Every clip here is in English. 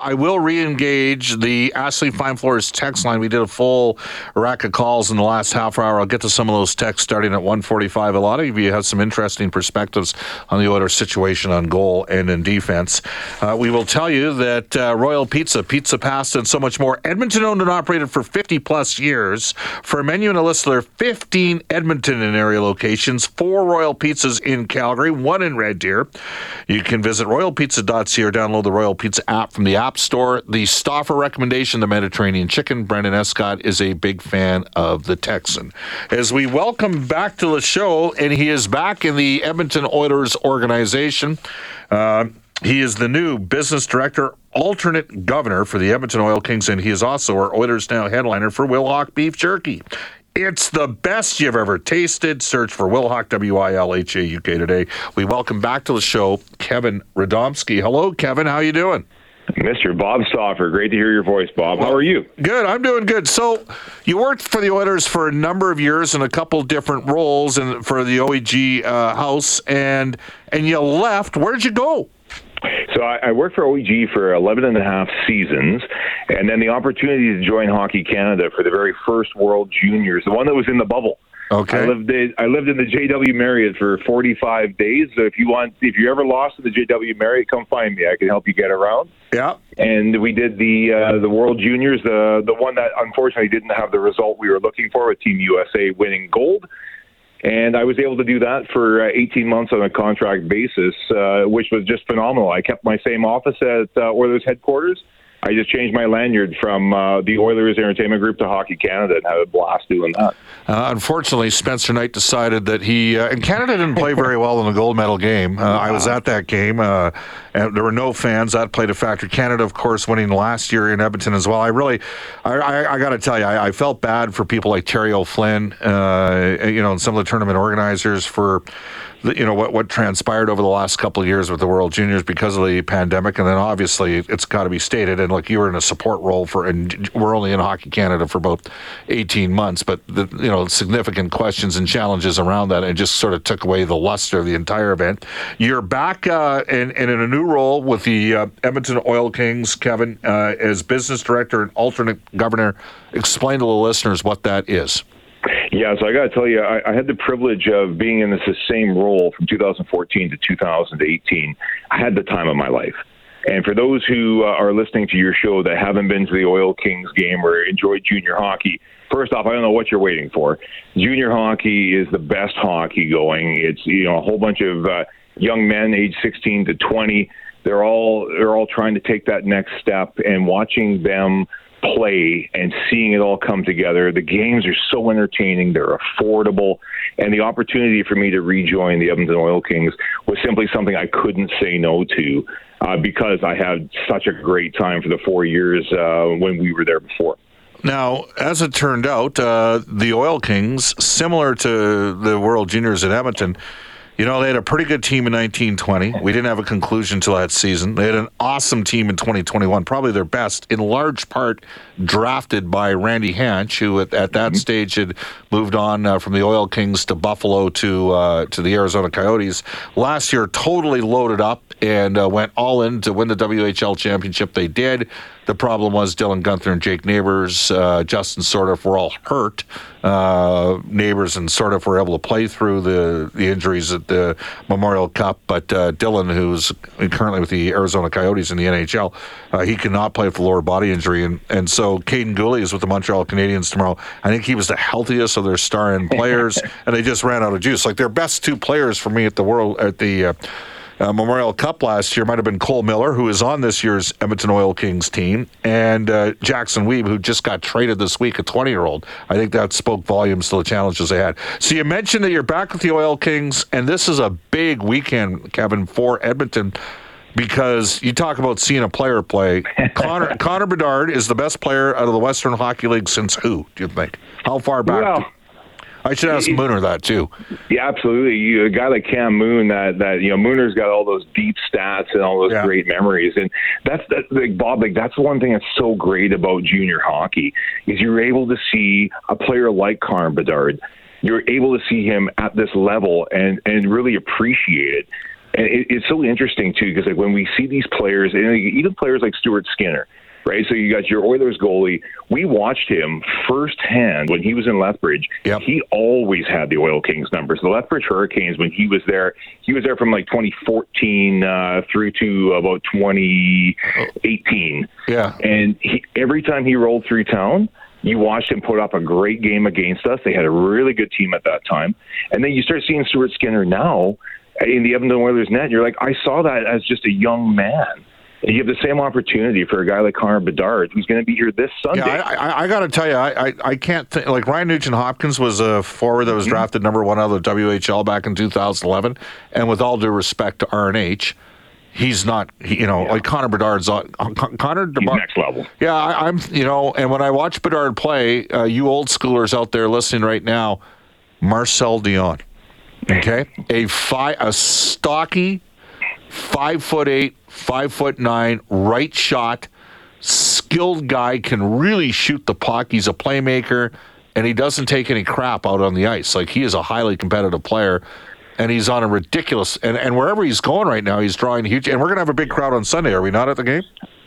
I will re-engage the Ashley Fine Floors text line. We did a full rack of calls in the last half hour. I'll get to some of those texts starting at 145. A lot of you have some interesting perspectives on the Oilers situation on goal and in defense. Uh, we will tell you that uh, Royal Pizza, Pizza Pasta, and so much more. Edmonton owned and operated for 50 plus years. For a menu and a list, there are 15 Edmonton and area locations, four Royal Pizzas in Calgary, one in Red Deer. You can visit royalpizza.ca or download the Royal Pizza app from the app Store. The Stauffer recommendation, the Mediterranean chicken. Brendan Escott is a big fan of the Texan. As we welcome back to the show, and he is back in the Edmonton Oilers organization. Uh, he is the new business director, alternate governor for the Edmonton Oil Kings, and he is also our Oilers Now headliner for Wilhauk Beef Jerky. It's the best you've ever tasted. Search for Wilhauk, W I L H A U K today. We welcome back to the show Kevin Radomski. Hello, Kevin. How you doing? Mr. Bob Stauffer, great to hear your voice, Bob. How are you? Good. I'm doing good. So, you worked for the Oilers for a number of years in a couple different roles, and for the OEG uh, house, and and you left. Where did you go? So I, I, worked for OEG for 11 and a half seasons, and then the opportunity to join Hockey Canada for the very first World Juniors, the one that was in the bubble. Okay. I lived in, I lived in the JW Marriott for 45 days. So if you want, if you're ever lost in the JW Marriott, come find me. I can help you get around. Yeah. And we did the uh, the World Juniors, the the one that unfortunately didn't have the result we were looking for, with Team USA winning gold. And I was able to do that for uh, 18 months on a contract basis, uh, which was just phenomenal. I kept my same office at uh, Oilers headquarters I just changed my lanyard from uh, the Oilers Entertainment Group to Hockey Canada and had a blast doing that. Uh, unfortunately, Spencer Knight decided that he uh, and Canada didn't play very well in the gold medal game. Uh, I was at that game, uh, and there were no fans. That played a factor. Canada, of course, winning last year in Edmonton as well. I really, I, I, I got to tell you, I, I, felt bad for people like Terry O'Flynn, uh, you know, and some of the tournament organizers for you know what what transpired over the last couple of years with the World Juniors because of the pandemic, and then obviously it's got to be stated. And like you were in a support role for, and we're only in Hockey Canada for about eighteen months, but the, you know significant questions and challenges around that, and just sort of took away the luster of the entire event. You're back uh, and, and in a new role with the uh, Edmonton Oil Kings, Kevin, uh, as business director and alternate governor. Explain to the listeners what that is. Yeah, so I got to tell you, I, I, had the privilege of being in this same role from 2014 to 2018. I had the time of my life. And for those who uh, are listening to your show that haven't been to the Oil Kings game or enjoyed junior hockey, first off, I don't know what you're waiting for. Junior hockey is the best hockey going. It's you know a whole bunch of uh, young men, age 16 to 20. They're all they're all trying to take that next step, and watching them play and seeing it all come together. The games are so entertaining, they're affordable, and the opportunity for me to rejoin the Edmonton Oil Kings was simply something I couldn't say no to uh, because I had such a great time for the four years uh, when we were there before. Now, as it turned out, uh, the Oil Kings, similar to the World Juniors at Edmonton, you know, they had a pretty good team in 1920. We didn't have a conclusion to that season. They had an awesome team in 2021, probably their best, in large part drafted by Randy Hansen, who at, at that mm-hmm. stage had moved on uh, from the Oil Kings to Buffalo to uh, to the Arizona Coyotes. Last year, totally loaded up and uh, went all in to win the WHL championship. They did. The problem was Dylan Guenther and Jake Neighbours, uh, Justin Sourdif were all hurt. Uh, Neighbours and Sourdif were able to play through the, the injuries at the Memorial Cup, but uh, Dylan, who's currently with the Arizona Coyotes in the NHL, uh, he cannot play with the lower body injury. And, and so Kaiden Guhle is with the Montreal Canadiens tomorrow. I think he was the healthiest of their star end players, and they just ran out of juice. Like their best two players for me at the world at the uh, Memorial Cup last year might have been Cole Miller, who is on this year's Edmonton Oil Kings team, and uh, Jackson Weeb, who just got traded this week, a 20 year old. I think that spoke volumes to the challenges they had. So you mentioned that you're back with the Oil Kings, and this is a big weekend, Kevin, for Edmonton. Because you talk about seeing a player play, Connor Connor Bedard is the best player out of the Western Hockey League since who? Do you think? How far back? Well, I should ask Mooner that too. Yeah, absolutely. You, a guy like Cam Moon, that that you know, Mooner's got all those deep stats and all those Yeah. great memories, and that's that. Like Bob, like that's one thing that's so great about junior hockey is you're able to see a player like Connor Bedard. You're able to see him at this level and and really appreciate it. And it, it's so interesting too because like when we see these players, and even players like Stuart Skinner, right? So you got your Oilers goalie. We watched him firsthand when he was in Lethbridge. Yep. He always had the Oil Kings numbers. The Lethbridge Hurricanes, when he was there, he was there from like 2014 uh, through to about 2018. Yeah. And he, every time he rolled through town, you watched him put up a great game against us. They had a really good team at that time. And then you start seeing Stuart Skinner now in the Edmonton Oilers net. You're like, I saw that as just a young man. And you have the same opportunity for a guy like Connor Bedard, who's going to be here this Sunday. Yeah, I, I, I got to tell you, I, I, I can't think like Ryan Nugent Hopkins was a forward that was Mm-hmm. drafted number one out of the WHL back in 2011, and with all due respect to RNH, he's not. He, you know, like Connor Bedard's on Con- Connor Bedard. next level. Yeah, I, I'm. You know, and when I watch Bedard play, uh, you old schoolers out there listening right now, Marcel Dionne, okay, a fi- a stocky, five foot eight, five foot nine, right shot, skilled guy can really shoot the puck. He's a playmaker, and he doesn't take any crap out on the ice. Like he is a highly competitive player. And he's on a ridiculous, and, and wherever he's going right now, he's drawing huge. And we're to have a big crowd on Sunday, are we not at the game?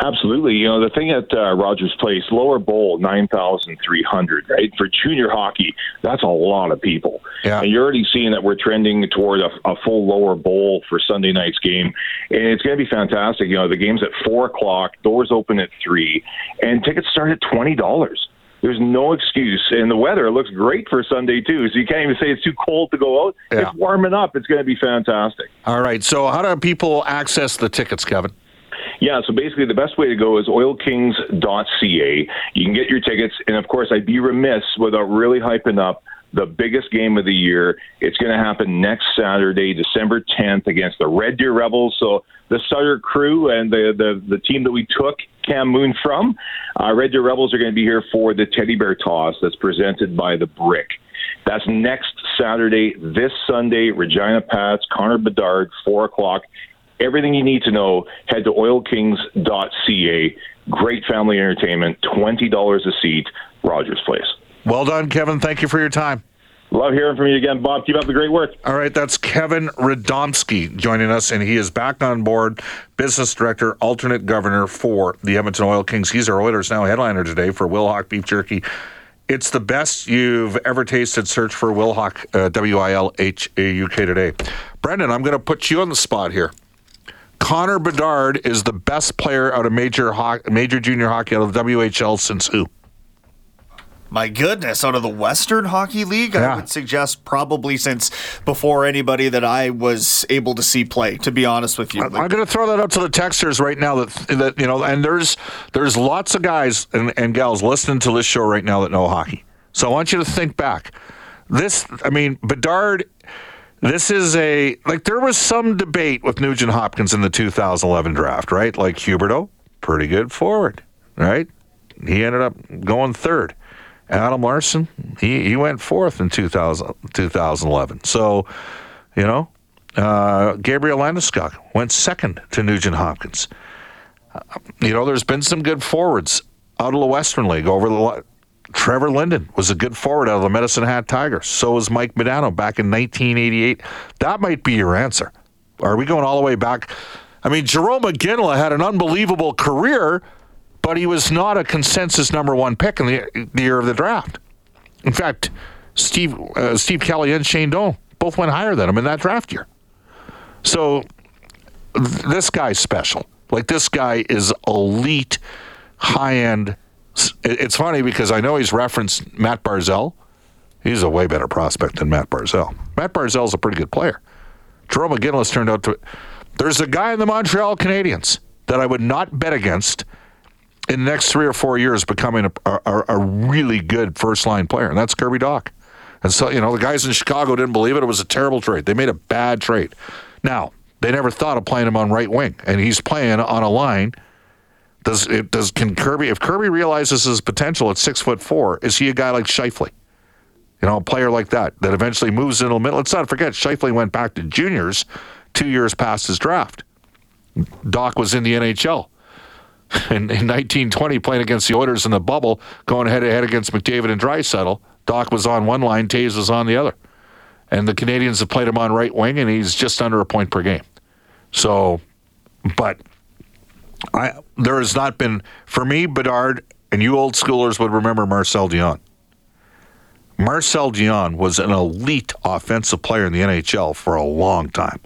Absolutely. You know, the thing at uh, Rogers Place, lower bowl, 9,300, right? For junior hockey, that's a lot of people. Yeah. And you're already seeing that we're trending toward a, a full lower bowl for Sunday night's game. And it's going to be fantastic. You know, the game's at 4 o'clock, doors open at 3, and tickets start at $20. There's no excuse. And the weather looks great for Sunday, too. So you can't even say it's too cold to go out. Yeah. It's warming up. It's going to be fantastic. All right. So, how do people access the tickets, Kevin? Yeah, so basically the best way to go is oilkings.ca. You can get your tickets, and of course, I'd be remiss without really hyping up the biggest game of the year. It's going to happen next Saturday, December 10th, against the Red Deer Rebels. So the Sutter crew and the the, the team that we took Cam Moon from, uh, Red Deer Rebels are going to be here for the Teddy Bear Toss that's presented by the Brick. That's next Saturday, this Sunday, Regina Pats, Connor Bedard, 4 o'clock. Everything you need to know, head to oilkings.ca. Great family entertainment, $20 a seat, Rogers Place. Well done, Kevin. Thank you for your time. Love hearing from you again, Bob. Keep up the great work. All right, that's Kevin Radomski joining us, and he is back on board, business director, alternate governor for the Edmonton Oil Kings. He's our Oilers Now headliner today for Wilhauk Beef Jerky. It's the best you've ever tasted. Search for Wilhauk, uh, W I L H A U K today. Brendan, I'm going to put you on the spot here. Connor Bedard is the best player out of major ho- major junior hockey out of the WHL since who? My goodness, out of the Western Hockey League, Yeah. I would suggest probably since before anybody that I was able to see play. To be honest with you, I'm going to throw that out to the texters right now. That that you know, and there's there's lots of guys and, and gals listening to this show right now that know hockey. So I want you to think back. This, I mean, Bedard. This is a like there was some debate with Nugent Hopkins in the 2011 draft, right? Like Huberdeau, pretty good forward, right? He ended up going third. Adam Larsson, he, he went fourth in 2000, 2011. So, you know, uh, Gabriel Landeskog went second to Nugent Hopkins. Uh, you know, there's been some good forwards out of the Western League over the. Trevor Linden was a good forward out of the Medicine Hat Tigers. So was Mike Modano back in 1988. That might be your answer. Are we going all the way back? I mean, Jarome Iginla had an unbelievable career, but he was not a consensus number one pick in the, the year of the draft. In fact, Steve uh, Steve Kelly and Shane Doan both went higher than him in that draft year. So th- this guy's special. Like this guy is elite, high end. It's funny because I know he's referenced Matt Barzal. He's a way better prospect than Matt Barzal. Matt Barzal's a pretty good player. Jarome Iginla's turned out to. There's a guy in the Montreal Canadiens that I would not bet against in the next three or four years becoming a, a, a really good first line player, and that's Kirby Dach. And so, you know, the guys in Chicago didn't believe it. It was a terrible trade. They made a bad trade. Now, they never thought of playing him on right wing, and he's playing on a line. Does it does can Kirby if Kirby realizes his potential at six foot four, is he a guy like Scheifele? You know, a player like that that eventually moves into the middle. Let's not forget, Scheifele went back to juniors two years past his draft. Dach was in the NHL in, in 1920 playing against the Oilers in the bubble, going head to head against McDavid and Draisaitl. Dach was on one line, Toews was on the other. And the Canadiens have played him on right wing, and he's just under a point per game. So, but I there has not been for me Bedard and you old schoolers would remember Marcel Dionne. Marcel Dionne was an elite offensive player in the NHL for a long time.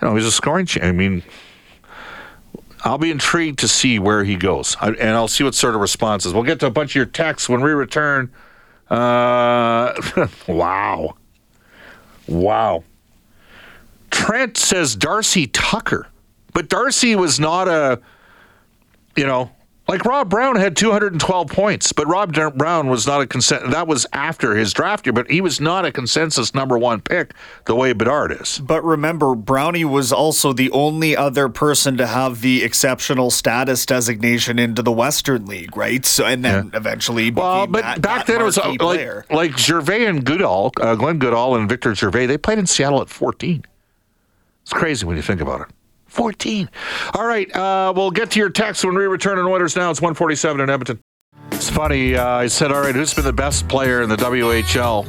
You know, he's a scoring. I mean, I'll be intrigued to see where he goes, I, and I'll see what sort of responses. We'll get to a bunch of your texts when we return. Uh, wow, wow. Trent says Darcy Tucker, but Darcy was not a, you know, like Rob Brown had 212 points, but Rob Brown was not a consent. That was after his draft year, but he was not a consensus number one pick the way Bedard is. But remember, Brownie was also the only other person to have the exceptional status designation into the Western League, right? So and then yeah. eventually, well, but that, back that then it was uh, like player. like Gervais and Goodall, uh, Glen Goodall and Victor Gervais. They played in Seattle at 14. It's crazy when you think about it. 14. All right, uh, we'll get to your text when we return in Oilers Now. It's 147 in Edmonton. It's funny. Uh, I said, all right, who's been the best player in the WHL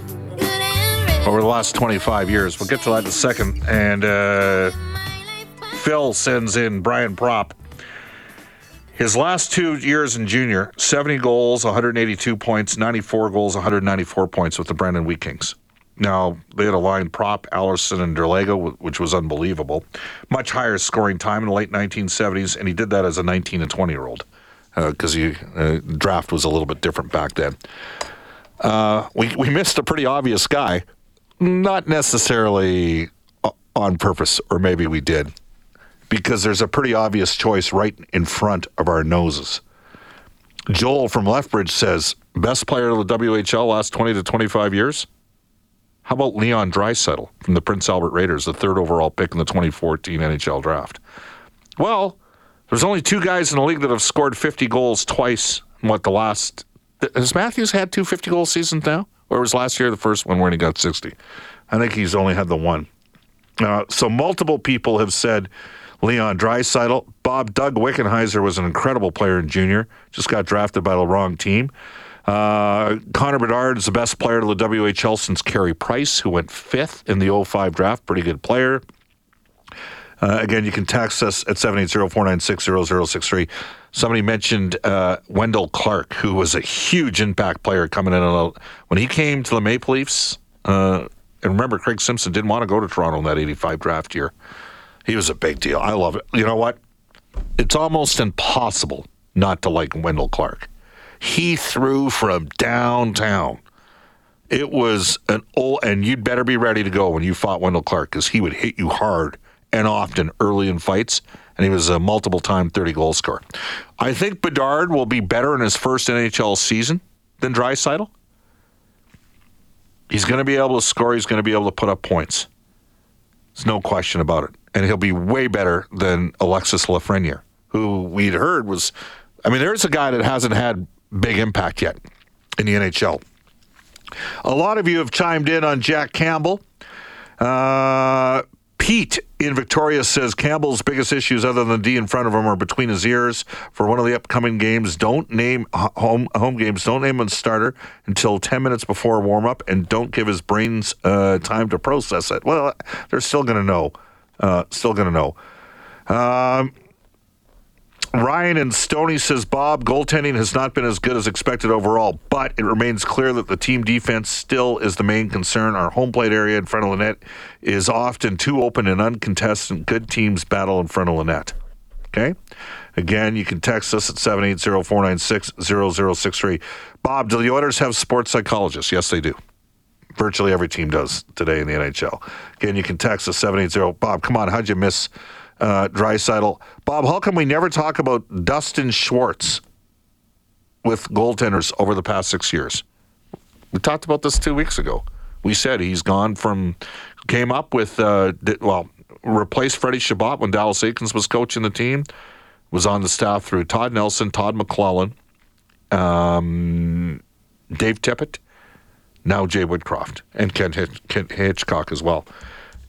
over the last 25 years? We'll get to that in a second. And uh, Phil sends in Brian Propp. His last two years in junior 70 goals, 182 points, 94 goals, 194 points with the Brandon Wheat Kings. Now, they had a line Propp, Allison, and Derlago, which was unbelievable. Much higher scoring time in the late 1970s, and he did that as a 19 and 20 year old because uh, uh, draft was a little bit different back then. Uh, we, we missed a pretty obvious guy, not necessarily on purpose, or maybe we did, because there's a pretty obvious choice right in front of our noses. Joel from Lethbridge says, best player of the WHL last 20 to 25 years? How about Leon Draisaitl from the Prince Albert Raiders, the third overall pick in the 2014 NHL draft? Well, there's only two guys in the league that have scored 50 goals twice in what the last. Has Matthews had two 50 goal seasons now? Or was last year the first one where he got 60? I think he's only had the one. Uh, so multiple people have said Leon Draisaitl. Bob Doug Wickenheiser was an incredible player in junior, just got drafted by the wrong team. Uh, Connor Bedard is the best player to the WHL since Carey Price, who went fifth in the 05 draft. Pretty good player. Uh, again, you can text us at 780-496-0063. Somebody mentioned uh, Wendel Clark, who was a huge impact player coming in. A, when he came to the Maple Leafs, uh, and remember, Craig Simpson didn't want to go to Toronto in that 85 draft year. He was a big deal. I love it. You know what? It's almost impossible not to like Wendel Clark he threw from downtown. It was an old, and you'd better be ready to go when you fought Wendel Clark because he would hit you hard and often early in fights, and he was a multiple time 30 goal scorer. I think Bedard will be better in his first NHL season than Draisaitl. He's going to be able to score, he's going to be able to put up points. There's no question about it. And he'll be way better than Alexis Lafreniere, who we'd heard was. I mean, there's a guy that hasn't had big impact yet in the NHL. A lot of you have chimed in on Jack Campbell. Uh, Pete in Victoria says Campbell's biggest issues, other than D in front of him, are between his ears. For one of the upcoming games, don't name home home games. Don't name him starter until ten minutes before warm up, and don't give his brains uh, time to process it. Well, they're still going to know. Uh, still going to know. Um, Ryan and Stony says Bob, goaltending has not been as good as expected overall, but it remains clear that the team defense still is the main concern. Our home plate area in front of the net is often too open and uncontested. Good teams battle in front of the net. Okay? Again, you can text us at 780 496 0063. Bob, do the Oilers have sports psychologists? Yes, they do. Virtually every team does today in the NHL. Again, you can text us 780. Bob, come on, how'd you miss uh, Draisaitl? Bob, how come we never talk about Dustin Schwartz with goaltenders over the past six years? We talked about this two weeks ago. We said he's gone from, came up with, uh, well, replaced Freddie Chabot when Dallas Eakins was coaching the team, was on the staff through Todd Nelson, Todd McLellan, um, Dave Tippett, now Jay Woodcroft, and Kent, Hitch- Kent Hitchcock as well.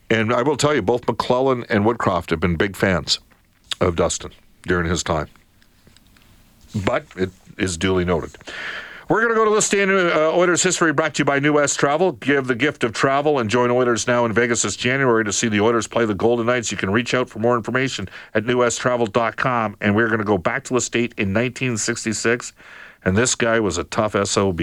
And I will tell you, both McLellan and Woodcroft have been big fans of Dustin during his time. But it is duly noted. We're going to go to day in uh, Oilers history brought to you by New West Travel. Give the gift of travel and join Oilers now in Vegas this January to see the Oilers play the Golden Knights. You can reach out for more information at newwesttravel.com. And we're going to go back to the state in 1966. And this guy was a tough SOB.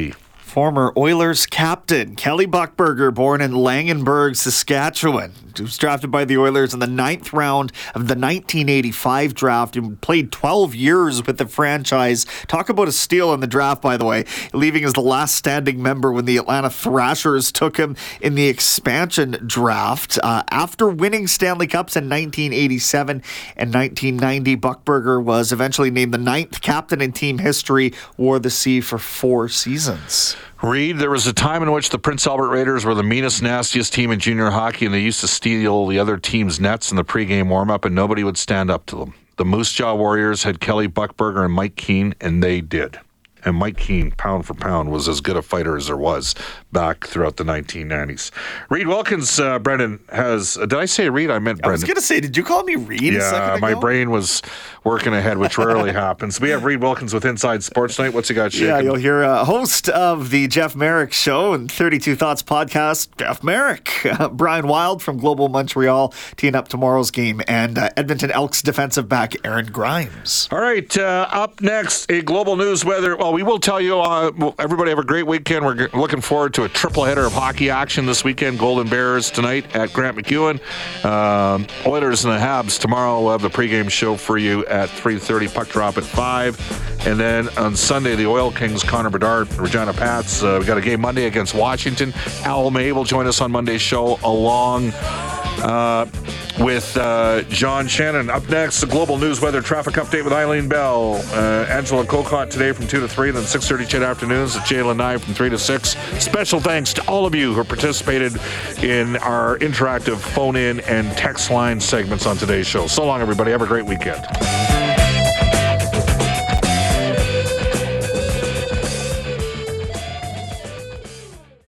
Former Oilers captain Kelly Buchberger, born in Langenburg, Saskatchewan, was drafted by the Oilers in the ninth round of the 1985 draft and played 12 years with the franchise. Talk about a steal in the draft, by the way, leaving as the last standing member when the Atlanta Thrashers took him in the expansion draft. Uh, after winning Stanley Cups in 1987 and 1990, Buchberger was eventually named the ninth captain in team history, wore the C for four seasons. Reid, there was a time in which the Prince Albert Raiders were the meanest, nastiest team in junior hockey, and they used to steal the other team's nets in the pregame warmup, and nobody would stand up to them. The Moose Jaw Warriors had Kelly Buchberger and Mike Keane, and they did. And Mike Keane, pound for pound, was as good a fighter as there was back throughout the 1990s. Reid Wilkins, uh, Brendan, has. Did I say Reid? I meant Brendan. I was going to say, did you call me Reid? a Yeah, my brain was working ahead, which rarely happens. We have Reid Wilkins with Inside Sports Night. What's he got shaking? Yeah, you'll hear a host of the Jeff Marek Show and 32 Thoughts podcast, Jeff Marek. Uh, Brian Wilde from Global Montreal teeing up tomorrow's game, and uh, Edmonton Elks defensive back Aaron Grimes. All right, uh, up next, a global news weather. Well, we will tell you, uh, everybody have a great weekend. We're looking forward to a triple header of hockey action this weekend. Golden Bears tonight at Grant MacEwan. Um, Oilers and the Habs tomorrow. We'll have the pregame show for you at 3.30, puck drop at 5. And then on Sunday, the Oil Kings, Connor Bedard, Regina Pats. Uh, we got a game Monday against Washington. Al May will join us on Monday's show along uh, with uh, John Shannon. Up next, the global news weather traffic update with Eileen Bell. Uh, Angela Kokot today from 2 to 3, then 6.30 CHED afternoons at Jalen I from 3 to 6. Special thanks to all of you who participated in our interactive phone-in and text line segments on today's show. So long, everybody. Have a great weekend.